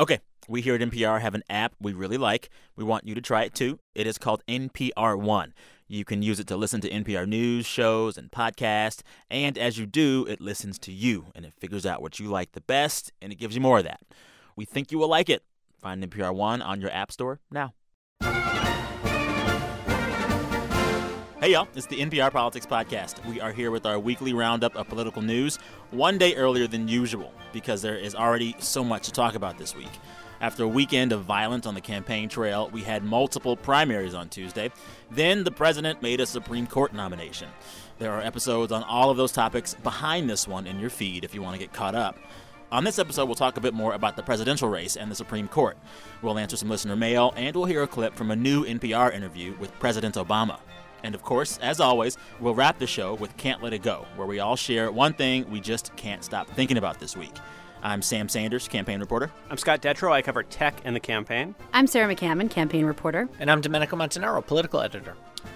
Okay, we here at NPR have an app we really like. We want you to try it too. It is called NPR One. You can use it to listen to NPR news, shows, and podcasts. And as you do, it listens to you and it figures out what you like the best and it gives you more of that. We think you will like it. Find NPR One on your App Store now. Hey, y'all, it's the NPR Politics Podcast. We are here with our weekly roundup of political news, one day earlier than usual, because there is already so much to talk about this week. After a weekend of violence on the campaign trail, we had multiple primaries on Tuesday. Then the president made a Supreme Court nomination. There are episodes on all of those topics behind this one in your feed if you want to get caught up. On this episode, we'll talk a bit more about the presidential race and the Supreme Court. We'll answer some listener mail, and we'll hear a clip from a new NPR interview with President Obama. And of course, as always, we'll wrap the show with Can't Let It Go, where we all share one thing we just can't stop thinking about this week. I'm Sam Sanders, campaign reporter. I'm Scott Detrow. I cover tech and the campaign. I'm Sarah McCammon, campaign reporter. And I'm Domenico Montanaro, political editor.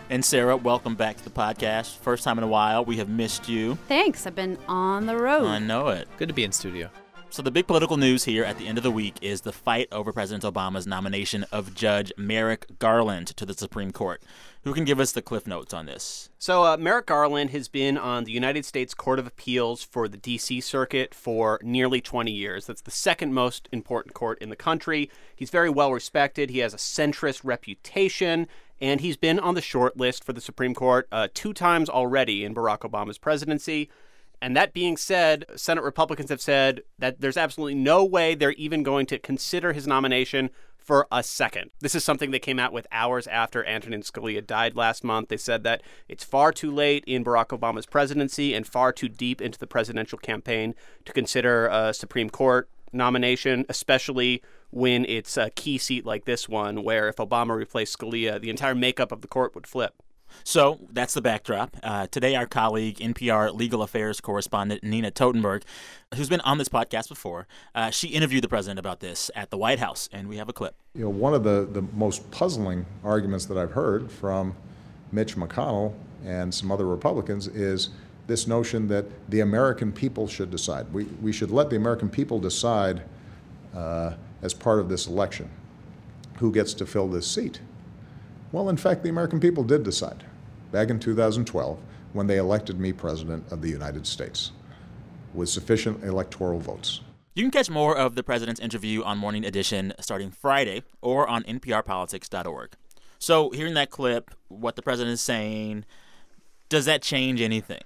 And Sarah, welcome back to the podcast. First time in a while. We have missed you. Thanks. I've been on the road. I know it. Good to be in studio. So, the big political news here at the end of the week is the fight over President Obama's nomination of Judge Merrick Garland to the Supreme Court. Who can give us the cliff notes on this? So, uh, Merrick Garland has been on the United States Court of Appeals for the D.C. Circuit for nearly 20 years. That's the second most important court in the country. He's very well respected. He has a centrist reputation, and he's been on the short list for the Supreme Court uh, two times already in Barack Obama's presidency. And that being said, Senate Republicans have said that there's absolutely no way they're even going to consider his nomination for a second. This is something that came out with hours after Antonin Scalia died last month. They said that it's far too late in Barack Obama's presidency and far too deep into the presidential campaign to consider a Supreme Court nomination, especially when it's a key seat like this one, where if Obama replaced Scalia, the entire makeup of the court would flip. So that's the backdrop. Uh, today, our colleague, NPR legal affairs correspondent Nina Totenberg, who's been on this podcast before, uh, she interviewed the president about this at the White House, and we have a clip. You know, one of the, the most puzzling arguments that I've heard from Mitch McConnell and some other Republicans is this notion that the American people should decide. We, we should let the American people decide uh, as part of this election who gets to fill this seat. Well, in fact, the American people did decide back in 2012 when they elected me President of the United States with sufficient electoral votes. You can catch more of the president's interview on Morning Edition starting Friday or on nprpolitics.org. So, hearing that clip, what the president is saying, does that change anything?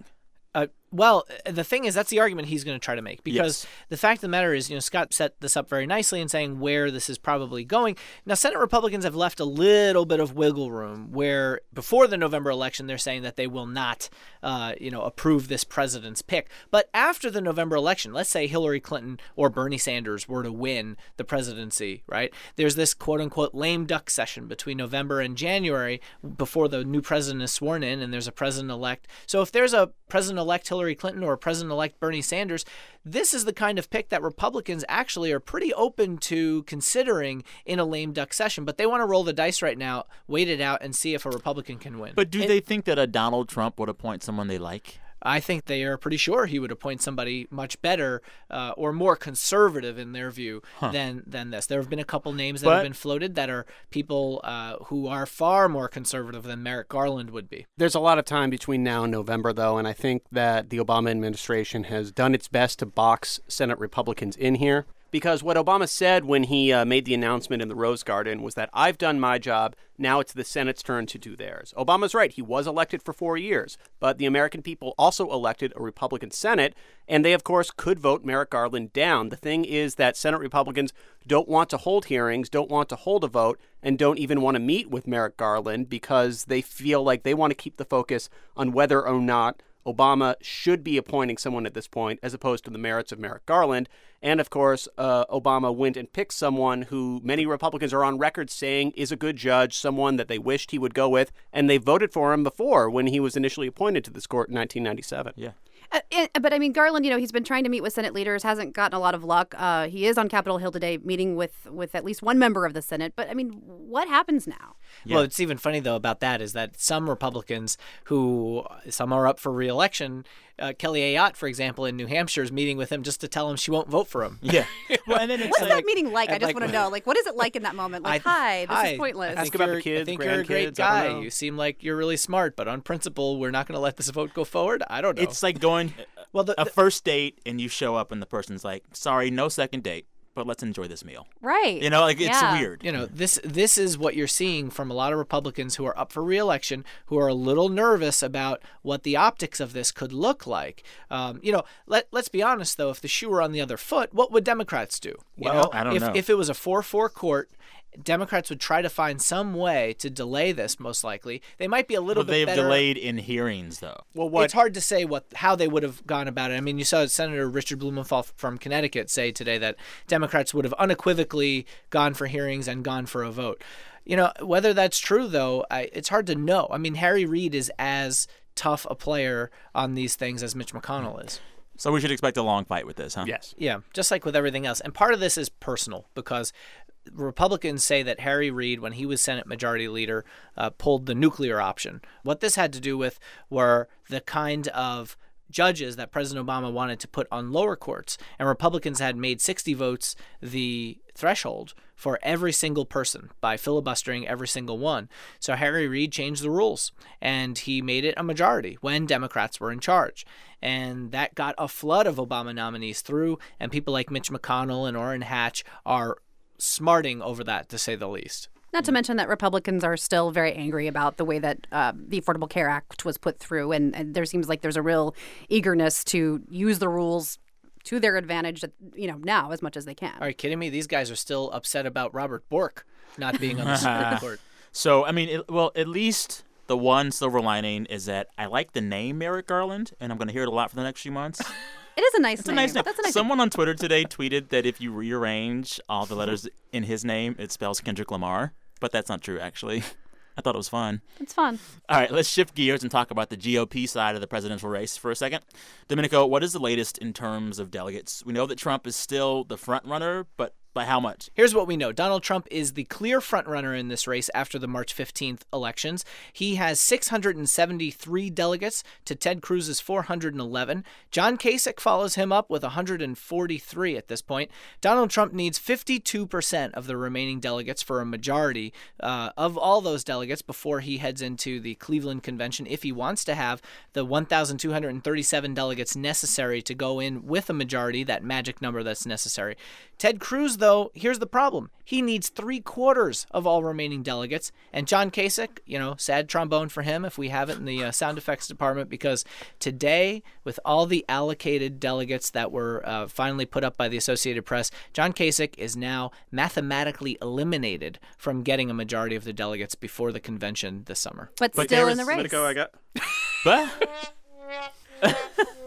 Uh, well, the thing is, that's the argument he's going to try to make because Yes. the fact of the matter is, you know, Scott set this up very nicely in saying where this is probably going. Now, Senate Republicans have left a little bit of wiggle room where before the November election, they're saying that they will not, uh, you know, approve this president's pick. But after the November election, let's say Hillary Clinton or Bernie Sanders were to win the presidency, right? There's this quote unquote lame duck session between November and January before the new president is sworn in and there's a president elect. So if there's a president elect Hillary Clinton or President elect Bernie Sanders, this is the kind of pick that Republicans actually are pretty open to considering in a lame duck session. But they want to roll the dice right now, wait it out, and see if a Republican can win. But do And they think that a Donald Trump would appoint someone they like? I think they are pretty sure he would appoint somebody much better uh, or more conservative in their view than than this. There have been a couple names that But- have been floated that are people uh, who are far more conservative than Merrick Garland would be. There's a lot of time between now and November, though, and I think that the Obama administration has done its best to box Senate Republicans in here. Because what Obama said when he uh, made the announcement in the Rose Garden was that I've done my job, now it's the Senate's turn to do theirs. Obama's right, he was elected for four years, but the American people also elected a Republican Senate, and they, of course, could vote Merrick Garland down. The thing is that Senate Republicans don't want to hold hearings, don't want to hold a vote, and don't even want to meet with Merrick Garland because they feel like they want to keep the focus on whether or not Obama should be appointing someone at this point, as opposed to the merits of Merrick Garland. And of course, uh, Obama went and picked someone who many Republicans are on record saying is a good judge, someone that they wished he would go with, and they voted for him before when he was initially appointed to this court in 1997. Yeah. Uh, and- but I mean, Garland, you know, he's been trying to meet with Senate leaders, hasn't gotten a lot of luck. Uh, he is on Capitol Hill today, meeting with with at least one member of the Senate. But I mean, what happens now? Well, it's even funny though about that is that some Republicans who some are up for reelection uh, Kelly Ayotte, for example, in New Hampshire, is meeting with him just to tell him she won't vote for him. Yeah. Well, and then it's What's like, that meeting like? I just like- want to know. Like, what is it like in that moment? Like, hi, this hi, is pointless. I Ask think about the you're- I kids, think you're a great grandkids, I don't guy. You seem like you're really smart, but on principle, we're not going to let this vote go forward. I don't know. it's like going well, the, a first date and you show up and the person's like, "Sorry, no second date, but let's enjoy this meal." right. You know, like it's Yeah. weird. you know this this is what you're seeing from a lot of Republicans who are up for reelection who are a little nervous about what the optics of this could look like. Um, you know, let let's be honest though, if the shoe were on the other foot, what would Democrats do? You Well, know, I don't if know. if it was a four four court. Democrats would try to find some way to delay this. Most likely, they might be a little But bit they've better. delayed in hearings though. Well, what It's hard to say what how they would have gone about it. I mean, you saw Senator Richard Blumenthal from Connecticut say today that Democrats would have unequivocally gone for hearings and gone for a vote. You know, whether that's true though, I, it's hard to know. I mean, Harry Reid is as tough a player on these things as Mitch McConnell is. So we should expect a long fight with this, huh? yes. Yeah, just like with everything else. And part of this is personal because Republicans say that Harry Reid, when he was Senate Majority Leader, uh, pulled the nuclear option. What this had to do with were the kind of judges that President Obama wanted to put on lower courts. And Republicans had made 60 votes the threshold for every single person by filibustering every single one. So Harry Reid changed the rules and he made it a majority when Democrats were in charge. And that got a flood of Obama nominees through, and people like Mitch McConnell and Orrin Hatch are smarting over that, to say the least. Not to mention that Republicans are still very angry about the way that uh, the Affordable Care Act was put through, and, and there seems like there's a real eagerness to use the rules to their advantage, you know, now as much as they can. Are you kidding me? These guys are still upset about Robert Bork not being on the Supreme Court. So I mean, it, well, at least the one silver lining is that I like the name Merrick Garland, and I'm going to hear it a lot for the next few months. It is a nice It's a name. nice name. That's a nice Someone on Twitter today tweeted that if you rearrange all the letters in his name, it spells Kendrick Lamar, but that's not true actually. I thought it was fun. It's fun. All right, let's shift gears and talk about the GOP side of the presidential race for a second. Domenico, what is the latest in terms of delegates? We know that Trump is still the front runner, but by how much? Here's what we know Donald Trump is the clear frontrunner in this race after the March 15th elections. He has 673 delegates to Ted Cruz's 411. John Kasich follows him up with 143 at this point. Donald Trump needs 52% of the remaining delegates for a majority uh, of all those delegates before he heads into the Cleveland convention if he wants to have the 1,237 delegates necessary to go in with a majority, that magic number that's necessary. Ted Cruz, though, here's the problem. He needs three quarters of all remaining delegates. And John Kasich, you know, sad trombone for him if we have it in the uh, sound effects department, because today, with all the allocated delegates that were uh, finally put up by the Associated Press, John Kasich is now mathematically eliminated from getting a majority of the delegates before the convention this summer. But, But still in the is- race. Politico, I got. But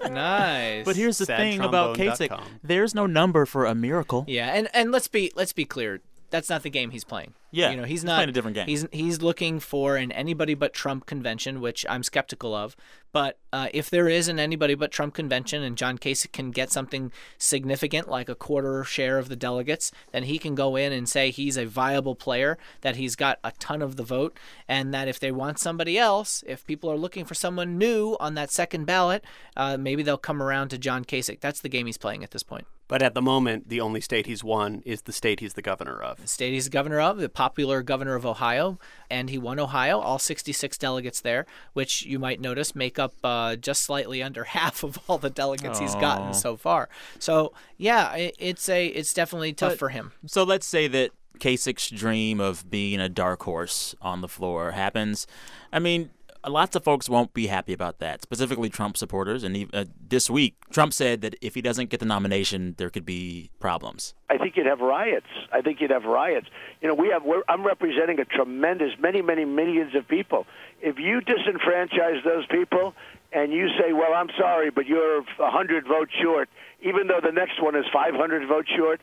nice. but here's the thing about Kasich: there's no number for a miracle. Yeah, and and let's be let's be clear. That's not the game he's playing. Yeah, you know he's he's not playing a different game. He's he's looking for an anybody but Trump convention, which I'm skeptical of. But uh, if there is an anybody but Trump convention, and John Kasich can get something significant like a quarter share of the delegates, then he can go in and say he's a viable player, that he's got a ton of the vote, and that if they want somebody else, if people are looking for someone new on that second ballot, uh, maybe they'll come around to John Kasich. That's the game he's playing at this point. But at the moment, the only state he's won is the state he's the governor of. the state he's the governor of, the popular governor of Ohio, and he won Ohio, all 66 delegates there, which you might notice make up uh, just slightly under half of all the delegates he's Oh. gotten so far. So yeah, it, it's a it's definitely tough But- for him. So let's say that Kasich's dream of being a dark horse on the floor happens. I mean, lots of folks won't be happy about that, specifically Trump supporters. And even, uh, this week, Trump said that if he doesn't get the nomination, there could be problems. I think you'd have riots. I think you'd have riots. You know, we have. We're, I'm representing a tremendous, many, many millions of people. If you disenfranchise those people and you say, "Well, I'm sorry, but you're hundred votes short," even though the next one is 500 votes short,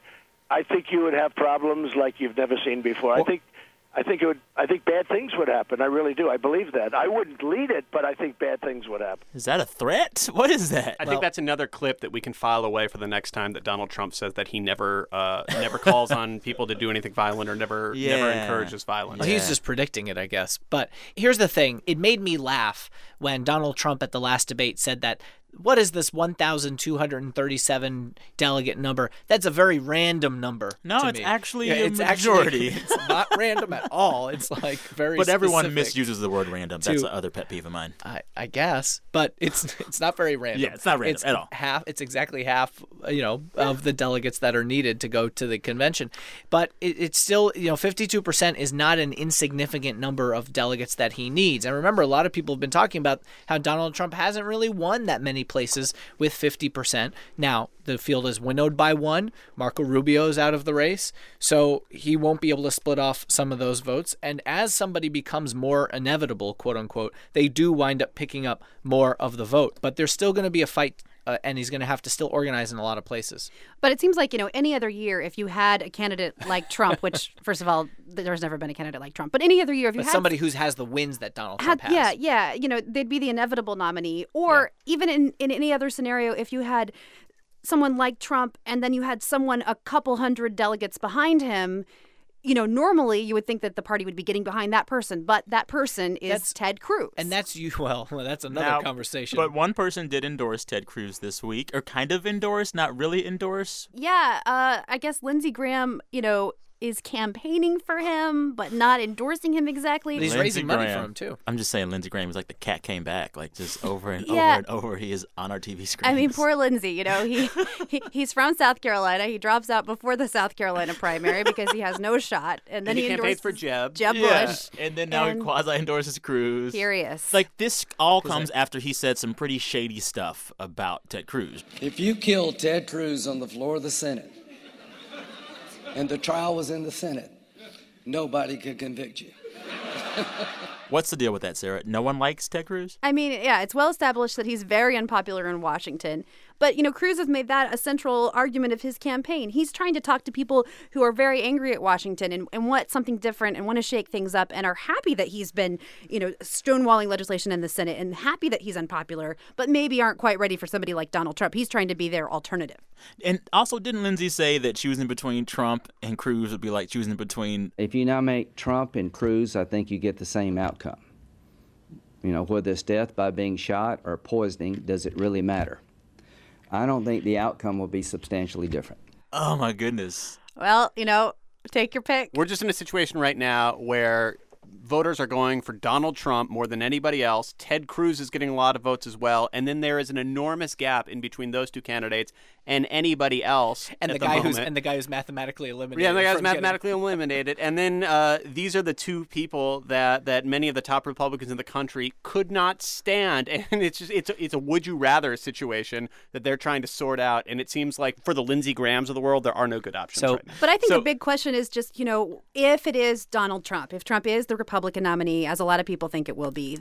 I think you would have problems like you've never seen before. I think. I think it would. I think bad things would happen. I really do. I believe that. I wouldn't lead it, but I think bad things would happen. Is that a threat? What is that? I think that's another clip that we can file away for the next time that Donald Trump says that he never, uh, never calls on people to do anything violent or never, never encourages violence. Well, he's just predicting it, I guess. But here's the thing: it made me laugh when Donald Trump at the last debate said that what is this 1,237 delegate number? That's a very random number. No, to it's me. actually Yeah, a it's majority. Actually, it's not random at all. It's like very. But everyone misuses the word random. That's to- the other pet peeve of mine. I, I guess, but it's it's not very random. Yeah, it's not random It's at all. Half. It's exactly half. You know, of the delegates that are needed to go to the convention, but it, it's still you know, fifty-two percent is not an insignificant number of delegates that he needs. And remember, a lot of people have been talking about how Donald Trump hasn't really won that many places with fifty percent. Now the field is winnowed by one. Marco Rubio is out of the race, so he won't be able to split off some of those votes. And as somebody becomes more inevitable, quote unquote, they do wind up picking up more of the vote. But there's still going to be a fight, uh, and he's going to have to still organize in a lot of places. But it seems like, you know, any other year, if you had a candidate like Trump, which, first of all, there's never been a candidate like Trump, but any other year, if you But had somebody who has the wins that Donald had, Trump has. yeah, yeah, you know, they'd be the inevitable nominee. Or even in, in any other scenario, if you had someone like Trump and then you had someone a couple hundred delegates behind him, you know, normally you would think that the party would be getting behind that person, but that person is That's- Ted Cruz. And that's you. Well, that's another Now, conversation. But one person did endorse Ted Cruz this week, or kind of endorse, not really endorse. Yeah, uh, I guess Lindsey Graham, you know, is campaigning for him, but not endorsing him exactly. But he's Lindsey raising money for him, too. I'm just saying, Lindsey Graham is like the cat came back, like just over and Yeah. over and over. He is on our TV screen. I mean, poor Lindsey. You know, he, he he's from South Carolina. He drops out before the South Carolina primary because he has no shot, and then And he endorses for Jeb. Jeb yeah. Bush. and then now and- he quasi endorses Cruz. Furious. Like this all comes after he said some pretty shady stuff about Ted Cruz. If you kill Ted Cruz on the floor of the Senate and the trial was in the Senate, nobody could convict you. What's the deal with that, Sarah? No one likes Ted Cruz. I mean, yeah, it's well established that he's very unpopular in Washington. But, you know, Cruz has made that a central argument of his campaign. He's trying to talk to people who are very angry at Washington and, and want something different and want to shake things up and are happy that he's been, you know, stonewalling legislation in the Senate and happy that he's unpopular, but maybe aren't quite ready for somebody like Donald Trump. He's trying to be their alternative. And also, didn't Lindsey say that choosing between Trump and Cruz would be like choosing between? If you nominate Trump and Cruz, I think you get the same outcome. You know, whether it's death by being shot or poisoning, does it really matter? I don't think the outcome will be substantially different. Oh my goodness! Well, you know, take your pick. We're just in a situation right now where voters are going for Donald Trump more than anybody else. Ted Cruz is getting a lot of votes as well, and then there is an enormous gap in between those two candidates and anybody else. and at the guy who's and the guy who's mathematically eliminated. Yeah, the guy's from getting- mathematically eliminated. And then uh, these are the two people that, that many of the top Republicans in the country could not stand. And it's just it's a, it's a would you rather situation that they're trying to sort out. And it seems like for the Lindsey Grahams of the world, there are no good options So- right now. But I think So- the big question is just, you know, if it is Donald Trump, if Trump is the Republican nominee, as a lot of people think it will be,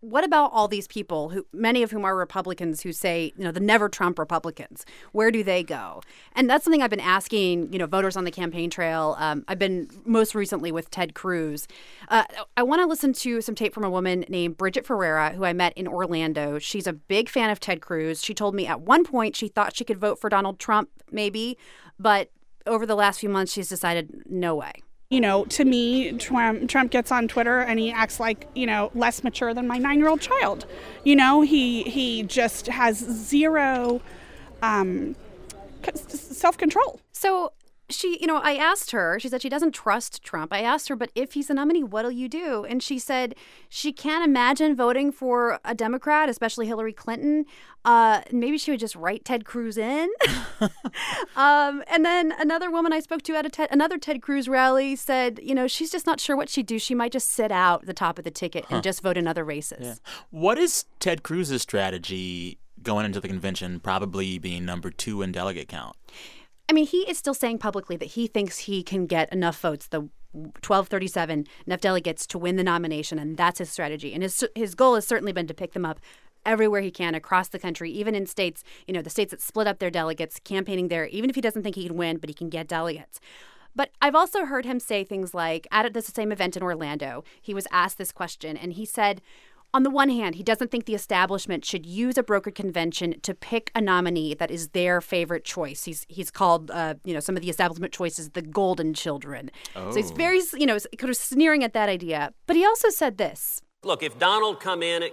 what about all these people who many of whom are Republicans who say, you know, the never Trump Republicans? Where do they go? And that's something I've been asking, you know, voters on the campaign trail. Um, I've been most recently with Ted Cruz. Uh, I want to listen to some tape from a woman named Bridget Ferreira, who I met in Orlando. She's a big fan of Ted Cruz. She told me at one point she thought she could vote for Donald Trump, maybe, but over the last few months, she's decided no way. You know, to me, Trump, Trump gets on Twitter and he acts like you know less mature than my nine-year-old child. You know, he he just has zero um, self-control. So she, you know, I asked her, she said she doesn't trust Trump. I asked her, but if he's a nominee, what'll you do? And she said she can't imagine voting for a Democrat, especially Hillary Clinton. Uh, maybe she would just write Ted Cruz in. um, and then another woman I spoke to at a Ted, another Ted Cruz rally said, you know, she's just not sure what she'd do. She might just sit out the top of the ticket and just vote in other races. What is Ted Cruz's strategy going into the convention? Probably being number two in delegate count. I mean, he is still saying publicly that he thinks he can get enough votes, the 1237, enough delegates to win the nomination, and that's his strategy. And his his goal has certainly been to pick them up everywhere he can across the country, even in states, you know, the states that split up their delegates, campaigning there, even if he doesn't think he can win, but he can get delegates. But I've also heard him say things like at this same event in Orlando, he was asked this question, and he said, on the one hand, he doesn't think the establishment should use a brokered convention to pick a nominee that is their favorite choice. He's he's called, uh, you know, some of the establishment choices the golden children. So he's very, you know, kind of sneering at that idea. But he also said this. Look, if Donald come in,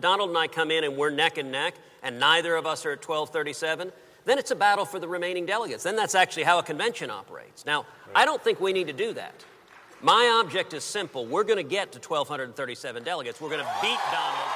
Donald and I come in and we're neck and neck, and neither of us are at 1237, then it's a battle for the remaining delegates. Then that's actually how a convention operates. Now, I don't think we need to do that. My object is simple. We're going to get to 1,237 delegates. We're going to beat Donald.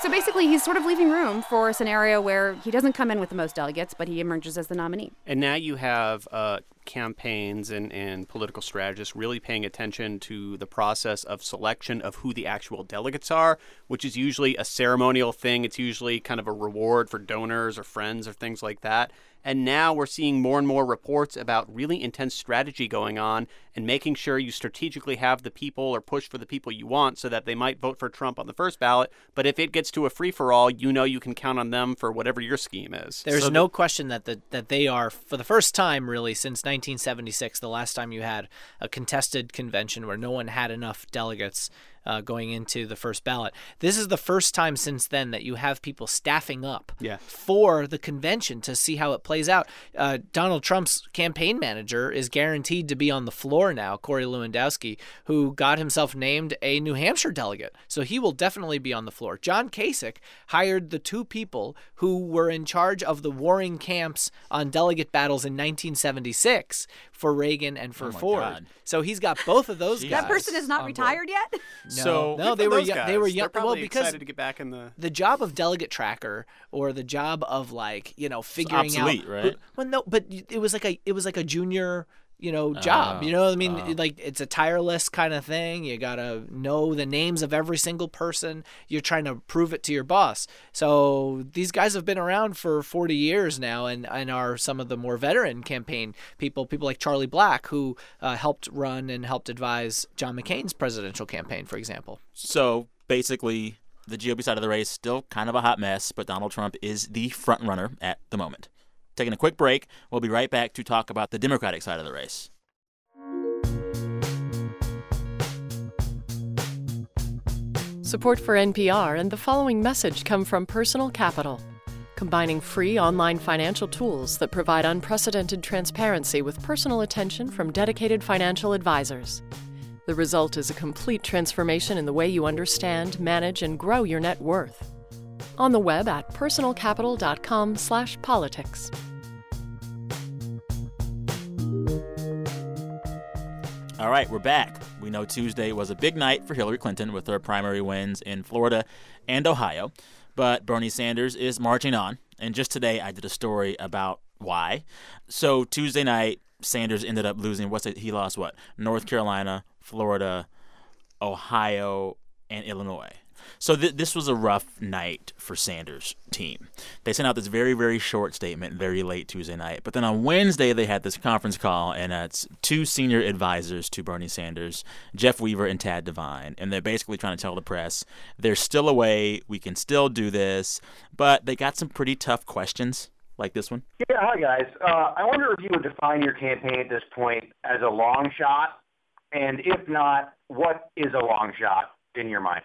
So basically, he's sort of leaving room for a scenario where he doesn't come in with the most delegates, but he emerges as the nominee. And now you have uh, campaigns and, and political strategists really paying attention to the process of selection of who the actual delegates are, which is usually a ceremonial thing. It's usually kind of a reward for donors or friends or things like that. And now we're seeing more and more reports about really intense strategy going on and making sure you strategically have the people or push for the people you want so that they might vote for Trump on the first ballot. But if it gets to a free for all, you know you can count on them for whatever your scheme is. There's so no question that the, that they are, for the first time really since 1976, the last time you had a contested convention where no one had enough delegates uh, going into the first ballot. This is the first time since then that you have people staffing up yeah. for the convention to see how it plays out. Uh, Donald Trump's campaign manager is guaranteed to be on the floor now, Corey Lewandowski, who got himself named a New Hampshire delegate. So he will definitely be on the floor. John Kasich hired the two people who were in charge of the warring camps on delegate battles in 1976 for Reagan and for oh Ford. God. So he's got both of those guys. That person is not retired yet. No, So no, they were those young, they were young, They're young. probably Well, because excited to get back in the. the job of delegate tracker or the job of like you know figuring obsolete, out. right? Well, no, but it was like a it was like a junior you know job. Oh, you know what I mean? oh. Like it's a tireless kind of thing. You gotta know the names of every single person. You're trying to prove it to your boss. So these guys have been around for 40 years now, and and are some of the more veteran campaign people. People like Charlie Black, who uh, helped run and helped advise John McCain's presidential campaign, for example. So basically, the GOP side of the race still kind of a hot mess, but Donald Trump is the front runner at the moment. Taking a quick break, we'll be right back to talk about the Democratic side of the race. Support for NPR and the following message come from Personal Capital, combining free online financial tools that provide unprecedented transparency with personal attention from dedicated financial advisors. The result is a complete transformation in the way you understand, manage, and grow your net worth. On the web at personalcapital.com/politics. All right, we're back. We know Tuesday was a big night for Hillary Clinton with her primary wins in Florida and Ohio, but Bernie Sanders is marching on. And just today, I did a story about why. So Tuesday night, Sanders ended up losing. What's it? He lost what? North Carolina, Florida, Ohio, and Illinois. So th- this was a rough night for Sanders' team. They sent out this very, very short statement very late Tuesday night. But then on Wednesday, they had this conference call, and it's two senior advisors to Bernie Sanders, Jeff Weaver and Tad Devine. And they're basically trying to tell the press there's still a way, we can still do this. But they got some pretty tough questions, like this one. Yeah, hi guys. Uh, I wonder if you would define your campaign at this point as a long shot, and if not, what is a long shot in your mind?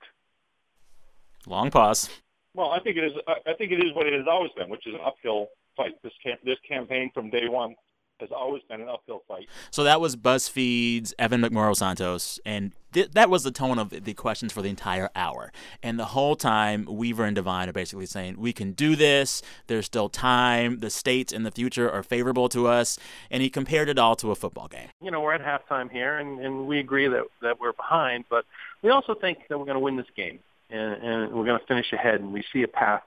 Long pause. Well, I think it is. I I think it is what it has always been, which is an uphill fight. This cam- this campaign from day one has always been an uphill fight. So that was BuzzFeed's Evan McMorris-Santoro, and th- that was the tone of the questions for the entire hour. And the whole time, Weaver and Devine are basically saying, "We can do this. There's still time. The states in the future are favorable to us." And he compared it all to a football game. You know, we're at halftime here, and, and we agree that that we're behind, but we also think that we're going to win this game, and, and we're going to finish ahead, and we see a path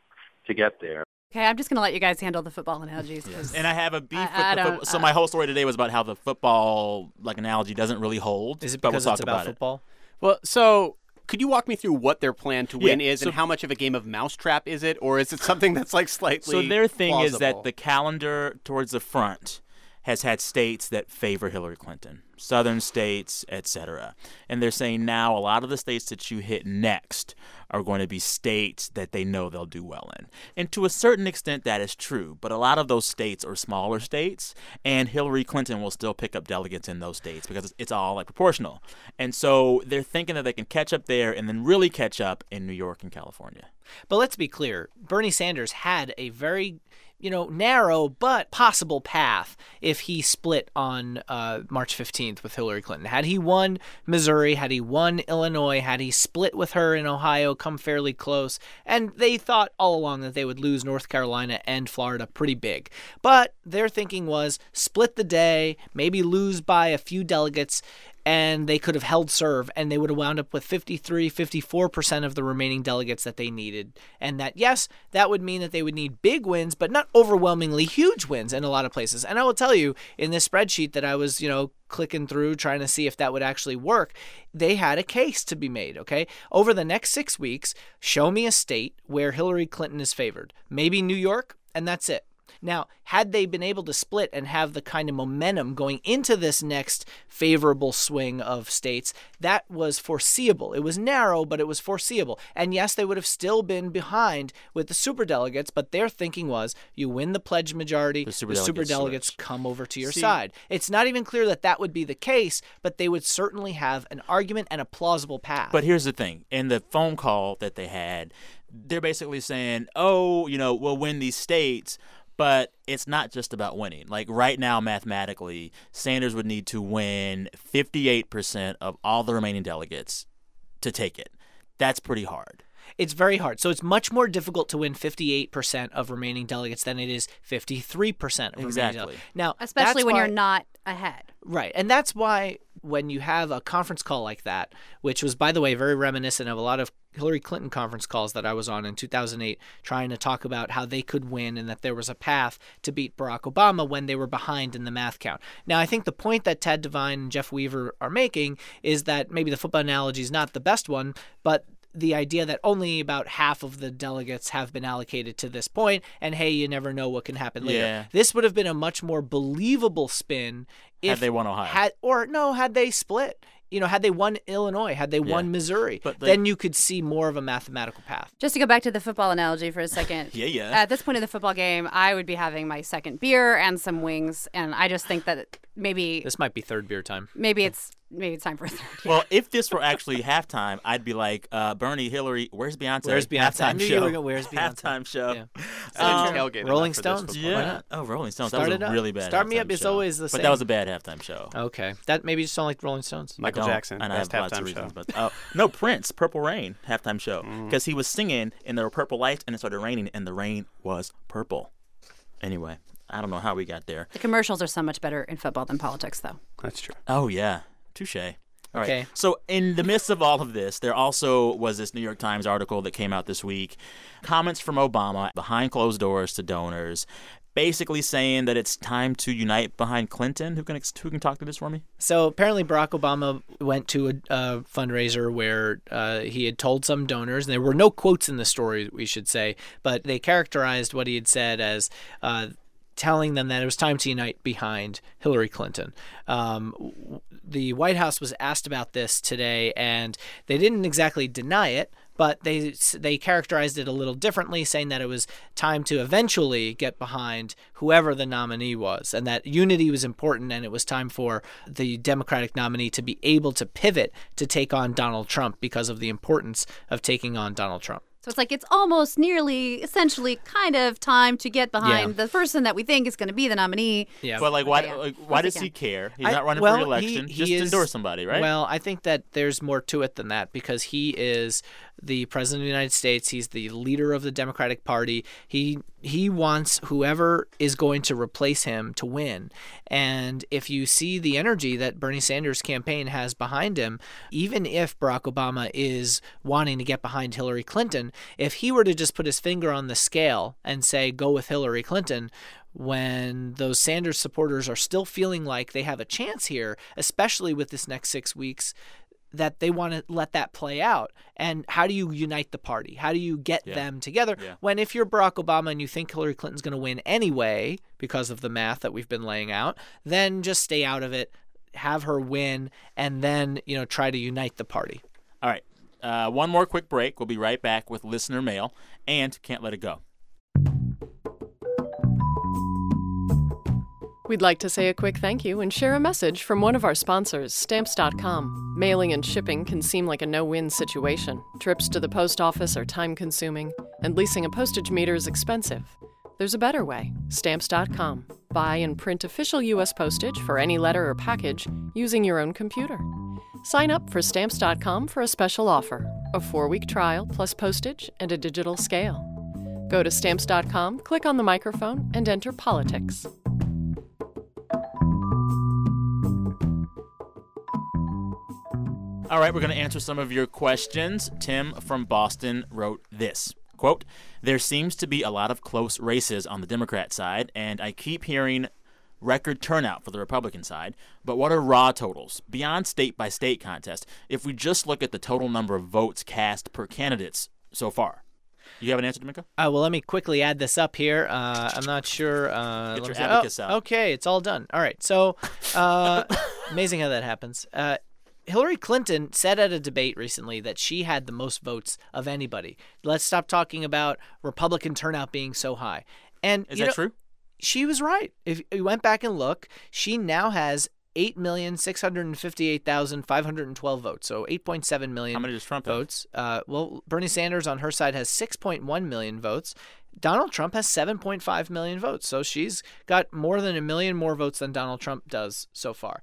to get there. Okay, I'm just going to let you guys handle the football analogies. 'cause And I have a beef I- with I the football. So uh, my whole story today was about how the football like analogy doesn't really hold. Is it but because we'll it's talk about, about it. football? Well, so could you walk me through what their plan to win Yeah, is so- and how much of a game of mousetrap is it, or is it something that's like slightly? So their thing is that the calendar towards the front has had states that favor Hillary Clinton, southern states, etc. And they're saying now a lot of the states that you hit next are going to be states that they know they'll do well in. And to a certain extent that is true, but a lot of those states are smaller states and Hillary Clinton will still pick up delegates in those states because it's, all like proportional. And so they're thinking that they can catch up there and then really catch up in New York and California. But let's be clear Bernie Sanders had a very you know, narrow but possible path if he split on uh, March 15th with Hillary Clinton. Had he won Missouri, had he won Illinois, had he split with her in Ohio, come fairly close, and they thought all along that they would lose North Carolina and Florida pretty big. But their thinking was split the day, maybe lose by a few delegates, and they could have held serve and they would have wound up with 53 54% of the remaining delegates that they needed. And that yes that would mean that they would need big wins but not overwhelmingly huge wins in a lot of places. And i will tell you in this spreadsheet that i was you know clicking through trying to see if that would actually work they had a case to be made okay? Over the next 6 weeks show me a state where hillary clinton is favored. Maybe new york and that's it now, had they been able to split and have the kind of momentum going into this next favorable swing of states, that was foreseeable. It was narrow, but it was foreseeable. And yes, they would have still been behind with the superdelegates, but their thinking was you win the pledge majority, the superdelegates, super come over to your See, side. It's not even clear that that would be the case, but they would certainly have an argument and a plausible path. But here's the thing in the phone call that they had, they're basically saying, oh, you know, we'll win these states. But it's not just about winning. Like right now, mathematically, Sanders would need to win 58% of all the remaining delegates to take it. That's pretty hard. It's very hard. So it's much more difficult to win 58% of remaining delegates than it is 53% of remaining Exactly. Now, Especially when why- you're not ahead. Right. And that's why when you have a conference call like that, which was, by the way, very reminiscent of a lot of Hillary Clinton conference calls that I was on in 2008, trying to talk about how they could win and that there was a path to beat Barack Obama when they were behind in the math count. Now, I think the point that Ted Devine and Jeff Weaver are making is that maybe the football analogy is not the best one, but the idea that only about half of the delegates have been allocated to this point, and hey, you never know what can happen later. Yeah. This would have been a much more believable spin if Had they won Ohio. had or no, had they split. You know, had they won Illinois, had they won Missouri, But they- then you could see more of a mathematical path. Just to go back to the football analogy for a second. Yeah, yeah. At this point in the football game, I would be having my second beer and some wings, and I just think that maybe This might be third beer time. maybe it's maybe it's time for a third. Beer. Well, if this were actually halftime, I'd be like, uh, Bernie, Hillary, where's Beyonce? Where's Beyonce? I Halftime show. were gonna- where's Beyonce? Halftime show. Yeah. Um, Rolling Stones. Yeah. Oh, Rolling Stones. Start that was a really bad. Start me halftime up. It's always the same. But that was a bad halftime show. Okay, that maybe you just don't like Rolling Stones. Michael I Jackson, and I have lots of halftime reasons, show. But uh, no, Prince, Purple Rain halftime show Mm. because he was singing and there were purple lights and it started raining and the rain was purple. Anyway, I don't know how we got there. The commercials are so much better in football than politics, though. That's true. Oh yeah, touche. All right. Okay. So in the midst of all of this, there also was this New York Times article that came out this week. Comments from Obama behind closed doors to donors, basically saying that it's time to unite behind Clinton. Who can who can talk to this for me? So apparently, Barack Obama went to a, a fundraiser where uh, he had told some donors, and there were no quotes in the story, we should say, but they characterized what he had said as. Uh, Telling them that it was time to unite behind Hillary Clinton. Um, the White House was asked about this today, and they didn't exactly deny it, but they they characterized it a little differently, saying that it was time to eventually get behind whoever the nominee was, and that unity was important, and it was time for the Democratic nominee to be able to pivot to take on Donald Trump because of the importance of taking on Donald Trump. So it's like it's almost nearly, essentially, kind of time to get behind the person that we think is going to be the nominee. Yeah. But like, why Yeah. like, why does he he care? He's I- not running well, for he- re-election. he Just is- endorse somebody, right? Well, I think that there's more to it than that because he is the president of the United States. He's the leader of the Democratic Party. He he wants whoever is going to replace him to win. And if you see the energy that Bernie Sanders' campaign has behind him, even if Barack Obama is wanting to get behind Hillary Clinton, if he were to just put his finger on the scale and say go with Hillary Clinton, when those Sanders supporters are still feeling like they have a chance here, especially with this next six weeks, that they want to let that play out. And how do you unite the party? How do you get Yeah. them together? Yeah. When if you're Barack Obama and you think Hillary Clinton's going to win anyway because of the math that we've been laying out, then just stay out of it, have her win, and then you know try to unite the party. All right. Uh, one more quick break. We'll be right back with listener mail and can't let it go. We'd like to say a quick thank you and share a message from one of our sponsors, Stamps.com. Mailing and shipping can seem like a no win situation. Trips to the post office are time consuming, and leasing a postage meter is expensive. There's a better way Stamps.com. Buy and print official U.S. postage for any letter or package using your own computer. Sign up for Stamps.com for a special offer a four week trial plus postage and a digital scale. Go to Stamps.com, click on the microphone, and enter politics. All right, we're going to answer some of your questions. Tim from Boston wrote this quote there seems to be a lot of close races on the democrat side and i keep hearing record turnout for the republican side but what are raw totals beyond state by state contest if we just look at the total number of votes cast per candidates so far you have an answer, Domenico? Uh, well, let me quickly add this up here. Uh, I'm not sure. Uh, Get your me abacus oh, out. Okay, it's all done. All right. So, uh, amazing how that happens. Hillary Clinton said at a debate recently that she had the most votes of anybody. Let's stop talking about Republican turnout being so high. And Is that know, true? She was right. If you went back and look, she now has 8,658,512 votes. So 8.7 million How many does Trump have? votes. Uh, well, Bernie Sanders on her side has 6.1 million votes. Donald Trump has 7.5 million votes. So she's got more than a million more votes than Donald Trump does so far.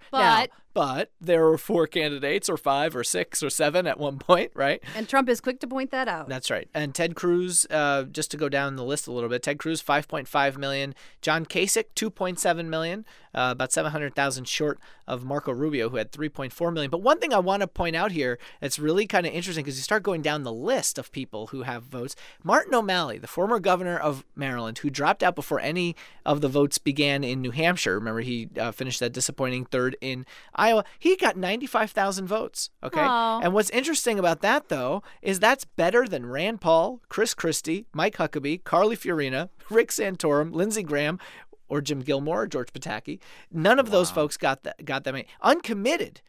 Now, But- there were four candidates, or five, or six, or seven at one point, right? And Trump is quick to point that out. That's right. And Ted Cruz, uh, just to go down the list a little bit, Ted Cruz 5.5 million, John Kasich 2.7 million, uh, about 700,000 short of Marco Rubio, who had 3.4 million. But one thing I want to point out here that's really kind of interesting because you start going down the list of people who have votes. Martin O'Malley, the former governor of Maryland, who dropped out before any of the votes began in New Hampshire. Remember, he uh, finished that disappointing third in Iowa. He got 95,000 votes. Okay. Aw. And what's interesting about that, though, is that's better than Rand Paul, Chris Christie, Mike Huckabee, Carly Fiorina, Rick Santorum, Lindsey Graham, or Jim Gilmore, or George Pataki. None of those folks got that got that many. Uncommitted.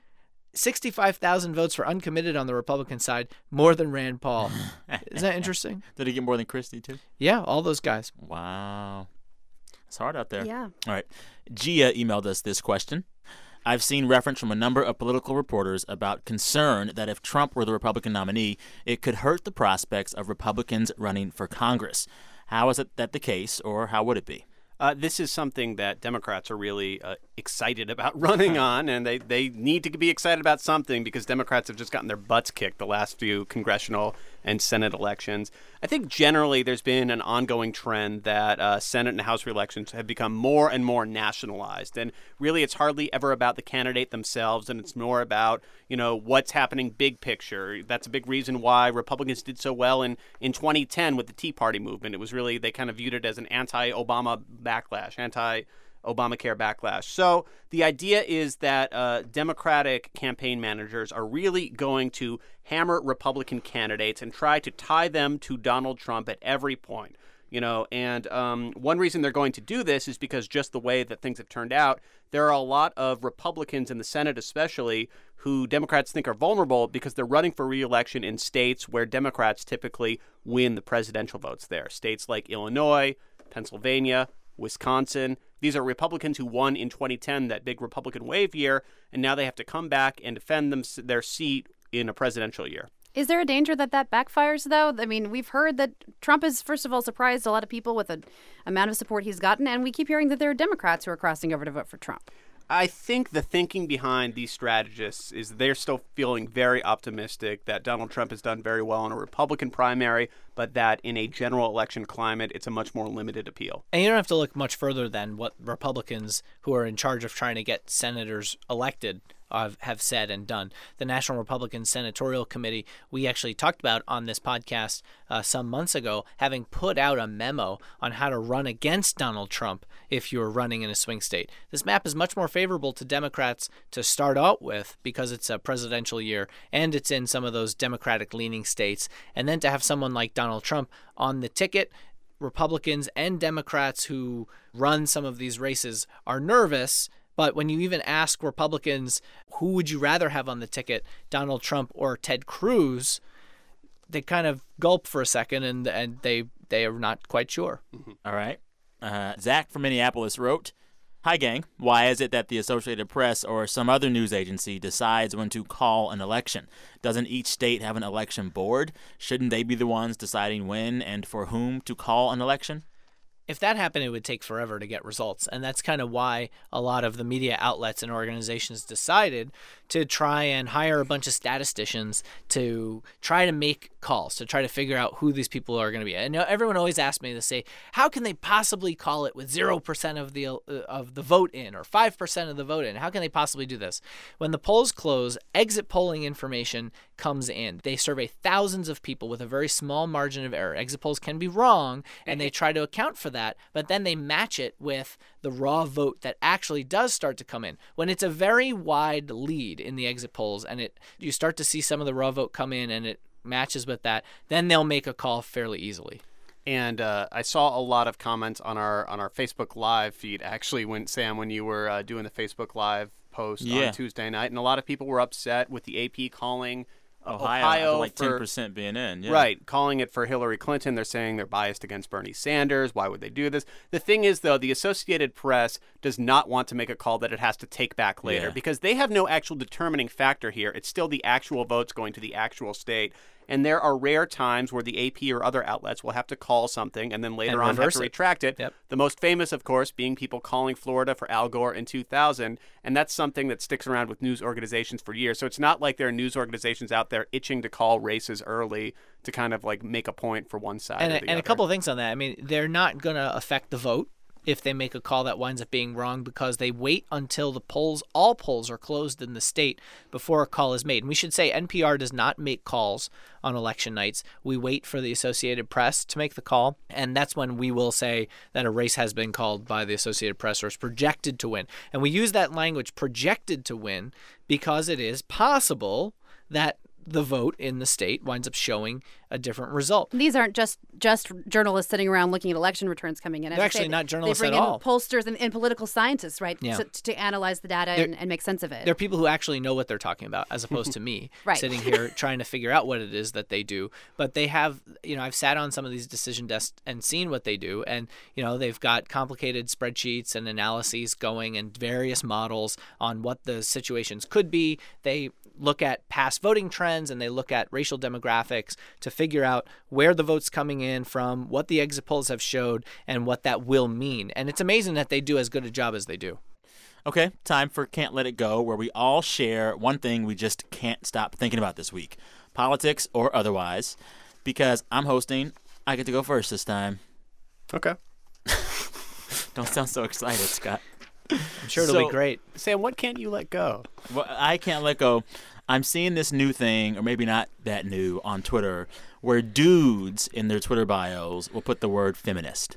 65,000 votes for uncommitted on the Republican side, more than Rand Paul. Isn't that interesting? Did he get more than Christie, too? Yeah, all those guys. Wow. It's hard out there. Yeah. All right. Gia emailed us this question. I've seen reference from a number of political reporters about concern that if Trump were the Republican nominee, it could hurt the prospects of Republicans running for Congress. How is it that the case, or how would it be? Uh, this is something that Democrats are really uh, excited about running on, and they, they need to be excited about something because Democrats have just gotten their butts kicked the last few congressional and Senate elections. I think generally there's been an ongoing trend that uh, Senate and House elections have become more and more nationalized, and really it's hardly ever about the candidate themselves, and it's more about you know what's happening big picture. That's a big reason why Republicans did so well in in 2010 with the Tea Party movement. It was really they kind of viewed it as an anti-Obama backlash, anti. Obamacare backlash. So the idea is that uh, Democratic campaign managers are really going to hammer Republican candidates and try to tie them to Donald Trump at every point. You know, and um, one reason they're going to do this is because just the way that things have turned out, there are a lot of Republicans in the Senate, especially, who Democrats think are vulnerable because they're running for reelection in states where Democrats typically win the presidential votes there. States like Illinois, Pennsylvania, Wisconsin. These are Republicans who won in 2010, that big Republican wave year, and now they have to come back and defend them, their seat in a presidential year. Is there a danger that that backfires, though? I mean, we've heard that Trump has, first of all, surprised a lot of people with the amount of support he's gotten, and we keep hearing that there are Democrats who are crossing over to vote for Trump. I think the thinking behind these strategists is they're still feeling very optimistic that Donald Trump has done very well in a Republican primary, but that in a general election climate, it's a much more limited appeal. And you don't have to look much further than what Republicans who are in charge of trying to get senators elected uh, have said and done. The National Republican Senatorial Committee, we actually talked about on this podcast uh, some months ago, having put out a memo on how to run against Donald Trump if you're running in a swing state. This map is much more favorable to Democrats to start out with because it's a presidential year and it's in some of those Democratic leaning states. And then to have someone like Donald Trump on the ticket Republicans and Democrats who run some of these races are nervous. But when you even ask Republicans, who would you rather have on the ticket, Donald Trump or Ted Cruz, they kind of gulp for a second and, and they, they are not quite sure. All right. Uh, Zach from Minneapolis wrote Hi, gang. Why is it that the Associated Press or some other news agency decides when to call an election? Doesn't each state have an election board? Shouldn't they be the ones deciding when and for whom to call an election? If that happened, it would take forever to get results. And that's kind of why a lot of the media outlets and organizations decided to try and hire a bunch of statisticians to try to make calls, to try to figure out who these people are going to be. And everyone always asks me to say, how can they possibly call it with 0% of the, uh, of the vote in or 5% of the vote in? How can they possibly do this? When the polls close, exit polling information comes in. They survey thousands of people with a very small margin of error. Exit polls can be wrong, and they try to account for that, but then they match it with the raw vote that actually does start to come in. When it's a very wide lead in the exit polls and it you start to see some of the raw vote come in and it matches with that, then they'll make a call fairly easily. And uh, I saw a lot of comments on our on our Facebook Live feed. Actually, when Sam, when you were uh, doing the Facebook Live post Yeah. on Tuesday night, and a lot of people were upset with the AP calling Ohio, Ohio like for- 10% being in. Yeah. Right, calling it for Hillary Clinton. They're saying they're biased against Bernie Sanders. Why would they do this? The thing is, though, the Associated Press does not want to make a call that it has to take back later Yeah. because they have no actual determining factor here. It's still the actual votes going to the actual state. And there are rare times where the AP or other outlets will have to call something and then later And on have to it. retract it. Yep. The most famous, of course, being people calling Florida for Al Gore in 2000. And that's something that sticks around with news organizations for years. So it's not like there are news organizations out there itching to call races early to kind of like make a point for one side and, or a, the and a couple of things on that. I mean, they're not going to affect the vote if they make a call that winds up being wrong because they wait until the polls, all polls are closed in the state before a call is made. And we should say NPR does not make calls on election nights. We wait for the Associated Press to make the call, and that's when we will say that a race has been called by the Associated Press or is projected to win. And we use that language projected to win because it is possible that the vote in the state winds up showing a different result. These aren't just just journalists sitting around looking at election returns coming in. They're actually not journalists they bring at in all. Pollsters and, and political scientists, right, Yeah. to, to analyze the data and, and make sense of it. They're people who actually know what they're talking about, as opposed to me Right. sitting here trying to figure out what it is that they do. But they have, you know, I've sat on some of these decision desks and seen what they do, and you know, they've got complicated spreadsheets and analyses going and various models on what the situations could be. They look at past voting trends and they look at racial demographics to figure out where the votes coming in from, what the exit polls have showed, and what that will mean. And it's amazing that they do as good a job as they do. Okay, time for Can't Let It Go, where we all share one thing we just can't stop thinking about this week politics or otherwise. Because I'm hosting, I get to go first this time. Okay. Don't sound so excited, Scott. I'm sure it'll be great. Sam, what can't you let go? Well, I can't let go. I'm seeing this new thing, or maybe not that new, on Twitter, where dudes in their Twitter bios will put the word feminist.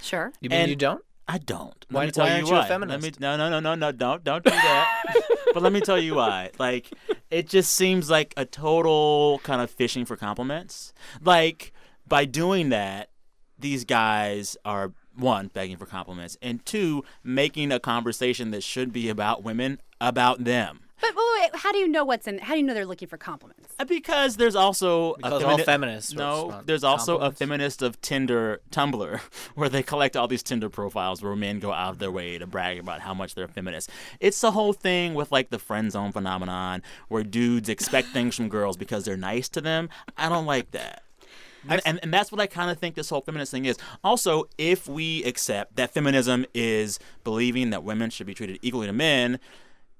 Sure. You mean And you don't? I don't. Why- let me tell why you aren't you a feminist? Let me, no, no, no, no, no, don't, don't do that. but let me tell you why. Like, it just seems like a total kind of fishing for compliments. Like, by doing that, these guys are one begging for compliments, and two making a conversation that should be about women about them. But wait, wait, how do you know what's in? How do you know they're looking for compliments? Uh, Because there's also Because a all feminists No, there's also a feminist of Tinder Tumblr where they collect all these Tinder profiles where men go out of their way to brag about how much they're feminist. It's the whole thing with like the friend zone phenomenon where dudes expect things from girls because they're nice to them. I don't like that. And, and, and that's what I kind of think this whole feminist thing is. Also, if we accept that feminism is believing that women should be treated equally to men,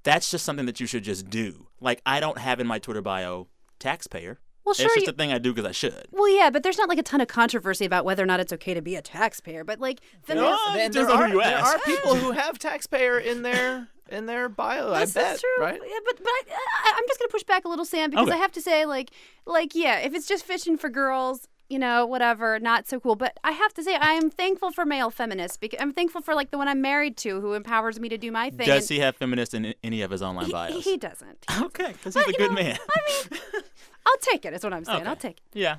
that's just something that you should just do. Like, I don't have in my Twitter bio taxpayer. Well, sure It's just you- a thing I do because I should. Well, yeah, but there's not like a ton of controversy about whether or not it's okay to be a taxpayer. But like, feminists, Then depends there, are, there are people who have taxpayer in their in their bio. This I bet, is true. right? Yeah, but but I, I, I'm just gonna push back a little, Sam, because Okay. I have to say, like, like yeah, if it's just fishing for girls, you know, whatever, not so cool. But I have to say, I am thankful for male feminists because I'm thankful for like the one I'm married to, who empowers me to do my thing. Does and he have feminist in any of his online he, bios? he doesn't. okay, because he's a good know, man. I mean, I'll take it. Is what I'm saying. Okay. I'll take it. yeah.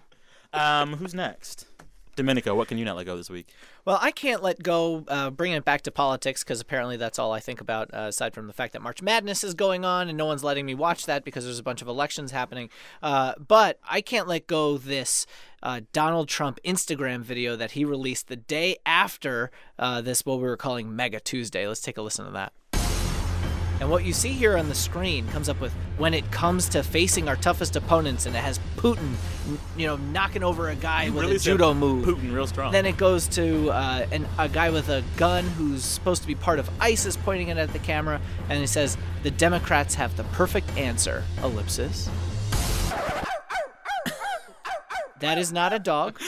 Um, who's next? Domenico, what can you not let go this week? Well, I can't let go, uh, bringing it back to politics, because apparently that's all I think about, uh, aside from the fact that March Madness is going on and no one's letting me watch that because there's a bunch of elections happening. Uh, but I can't let go this uh, Donald Trump Instagram video that he released the day after uh, this, what we were calling Mega Tuesday. Let's take a listen to that. And what you see here on the screen comes up with when it comes to facing our toughest opponents, and it has Putin, you know, knocking over a guy with really a judo move. Putin real strong. Then it goes to uh, an, a guy with a gun who's supposed to be part of ISIS pointing it at the camera, and he says, The Democrats have the perfect answer, ellipsis. That is not a dog.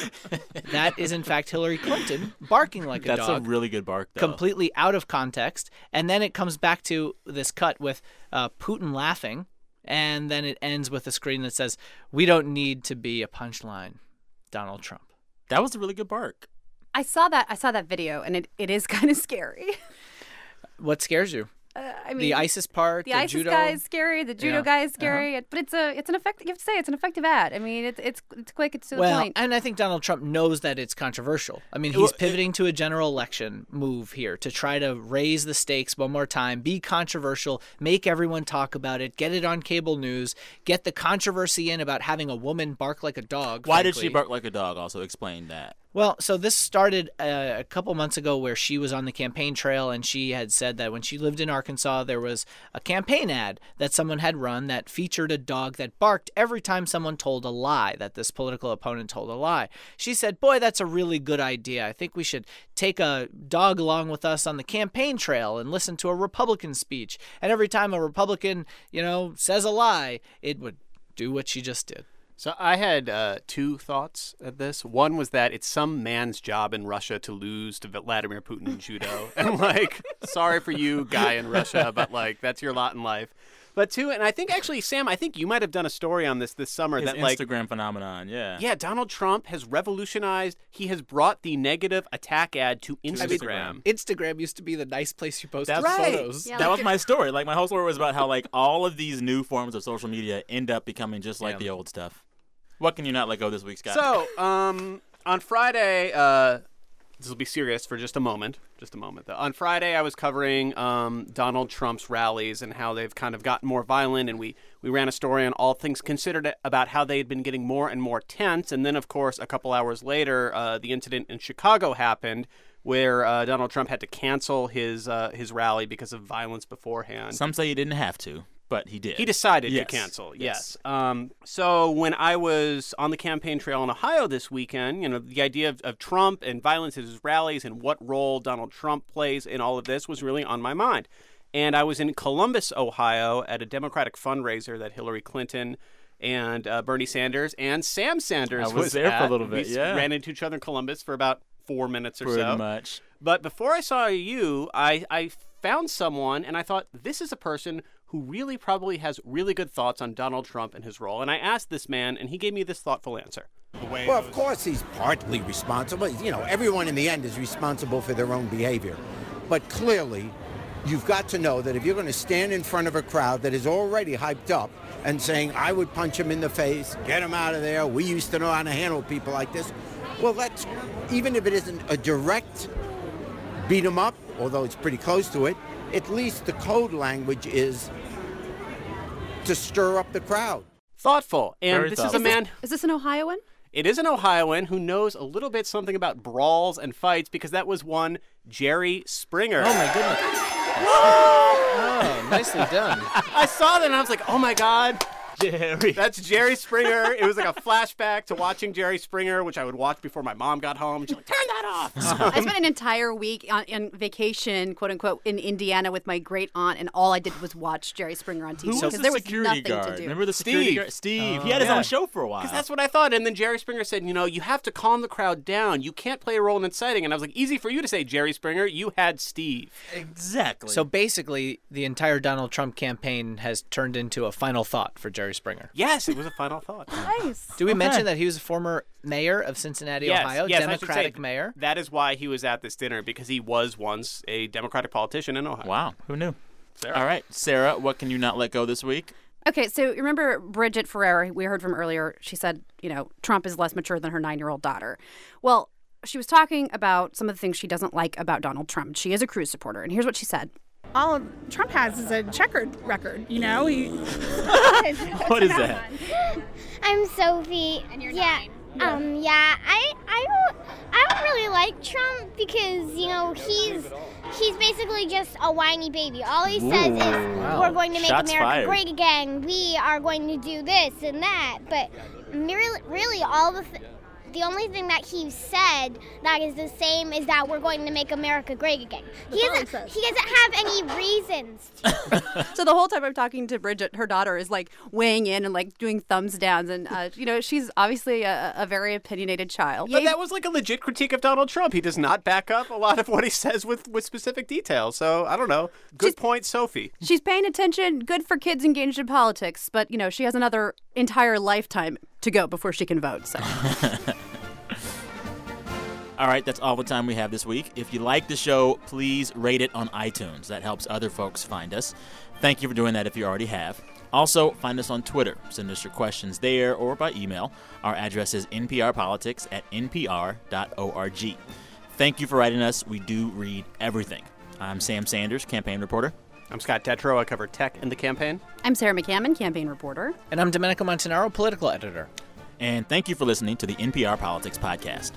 that is, in fact, Hillary Clinton barking like a That's dog That's a really good bark, though. completely out of context. And then it comes back to this cut with uh, Putin laughing. And then it ends with a screen that says, We don't need to be a punchline, Donald Trump. That was a really good bark. I saw that. I saw that video, and it, it is kind of scary. What scares you? Uh, I mean, the ISIS part, the, the, ISIS judo. guy is scary. The judo Yeah. guy is Uh-huh. scary. But it's a it's an effective. You have to say it's an effective ad. I mean, it's it's it's quick. It's to the well, point. and I think Donald Trump knows that it's controversial. I mean, he's pivoting to a general election move here to try to raise the stakes one more time, be controversial, make everyone talk about it, get it on cable news, get the controversy in about having a woman bark like a dog. Why did she bark like a dog? Also, explain that. Well, so this started uh, a couple months ago where she was on the campaign trail and she had said that when she lived in Arkansas, there was a campaign ad that someone had run that featured a dog that barked every time someone told a lie, that this political opponent told a lie. She said, Boy, that's a really good idea. I think we should take a dog along with us on the campaign trail and listen to a Republican speech. And every time a Republican, you know, says a lie, it would do what she just did. So I had uh, two thoughts at this. One was that it's some man's job in Russia to lose to Vladimir Putin in judo, and like, sorry for you, guy in Russia, but like that's your lot in life. But two, and I think actually, Sam, I think you might have done a story on this this summer His that like, Instagram phenomenon. Yeah. yeah, Donald Trump has revolutionized. He has brought the negative attack ad to Instagram. Instagram used to be the nice place you posted That's photos. that was my story. Like my whole story was about how like all of these new forms of social media end up becoming just like Yeah. the old stuff. What can you not let go this week, Scott? So, um, on Friday, uh, this will be serious for just a moment. Just a moment, though. On Friday, I was covering um, Donald Trump's rallies and how they've kind of gotten more violent, and we we ran a story on All Things Considered about how they had been getting more and more tense. And then, of course, a couple hours later, uh, the incident in Chicago happened. Where uh, Donald Trump had to cancel his uh, his rally because of violence beforehand. Some say he didn't have to, but he did. He decided Yes. to cancel. Yes. Um, so when I was on the campaign trail in Ohio this weekend, you know, the idea of, of Trump and violence at his rallies and what role Donald Trump plays in all of this was really on my mind. And I was in Columbus, Ohio, at a Democratic fundraiser that Hillary Clinton and uh, Bernie Sanders and Sam Sanders I was there for a little bit, We yeah. ran into each other in Columbus for about four minutes or Pretty so. much. But before I saw you, I, I found someone and I thought this is a person who really probably has really good thoughts on Donald Trump and his role. And I asked this man, and he gave me this thoughtful answer. Well, of course, he's partly responsible. You know, everyone in the end is responsible for their own behavior. But clearly, you've got to know that if you're going to stand in front of a crowd that is already hyped up and saying, I would punch him in the face, get him out of there, we used to know how to handle people like this. Well, that's, even if it isn't a direct beat him up, although it's pretty close to it, at least the code language is to stir up the crowd. Thoughtful. And Very this thoughtful. is a man. Is this an Ohioan? It is an Ohioan who knows a little bit something about brawls and fights because that was one Jerry Springer. Oh my goodness. oh, nicely done. I saw that and I was like, oh my God. Jerry. That's Jerry Springer. It was like a flashback to watching Jerry Springer, which I would watch before my mom got home. She's like, turn that off. I spent an entire week on, on vacation, quote unquote, in Indiana with my great aunt, and all I did was watch Jerry Springer on TV Who was because the there was nothing guard? to do. Remember the security Steve. guard? Steve. he oh, had his own show for a while. Because that's what I thought. And then Jerry Springer said, you know, you have to calm the crowd down. You can't play a role in inciting. And I was like, easy for you to say, Jerry Springer. You had Steve. Exactly. So basically, the entire Donald Trump campaign has turned into a final thought for Jerry Springer. Yes, it was a final thought. Nice. Do we Okay. mention that he was a former mayor of Cincinnati, yes, Ohio, yes, Democratic say, mayor? That is why he was at this dinner because he was once a Democratic politician in Ohio. Wow, who knew? All right, Sarah, what can you not let go this week? Okay, so remember Bridget Ferrer, we heard from earlier, she said, you know, Trump is less mature than her nine year old daughter. Well, she was talking about some of the things she doesn't like about Donald Trump. She is a Cruz supporter, and here's what she said. All Trump has is a checkered record. You know, he. What is that? I'm Sophie. And you're yeah. Um. Yeah. I. I don't. I don't really like Trump because you know he's he's basically just a whiny baby. All he says Ooh. is, Wow. "We're going to make Shots America fired. great again. We are going to do this and that." But really, really, all the th- the only thing that he said that is the same is that we're going to make America great again. He doesn't. He doesn't have any reasons. so the whole time I'm talking to Bridget, her daughter is like weighing in and like doing thumbs downs, and uh, you know she's obviously a, a very opinionated child. But that was like a legit critique of Donald Trump. He does not back up a lot of what he says with, with specific details. So I don't know. Good point, Sophie. She's paying attention. Good for kids engaged in politics, but you know she has another entire lifetime to go before she can vote. So. All right, that's all the time we have this week. If you like the show, please rate it on iTunes. That helps other folks find us. Thank you for doing that if you already have. Also, find us on Twitter. Send us your questions there or by email. Our address is nprpolitics at npr.org. Thank you for writing us. We do read everything. I'm Sam Sanders, campaign reporter. I'm Scott Detrow. I cover tech in the campaign. I'm Sarah McCammon, campaign reporter. And I'm Domenico Montanaro, political editor. And thank you for listening to the NPR Politics Podcast.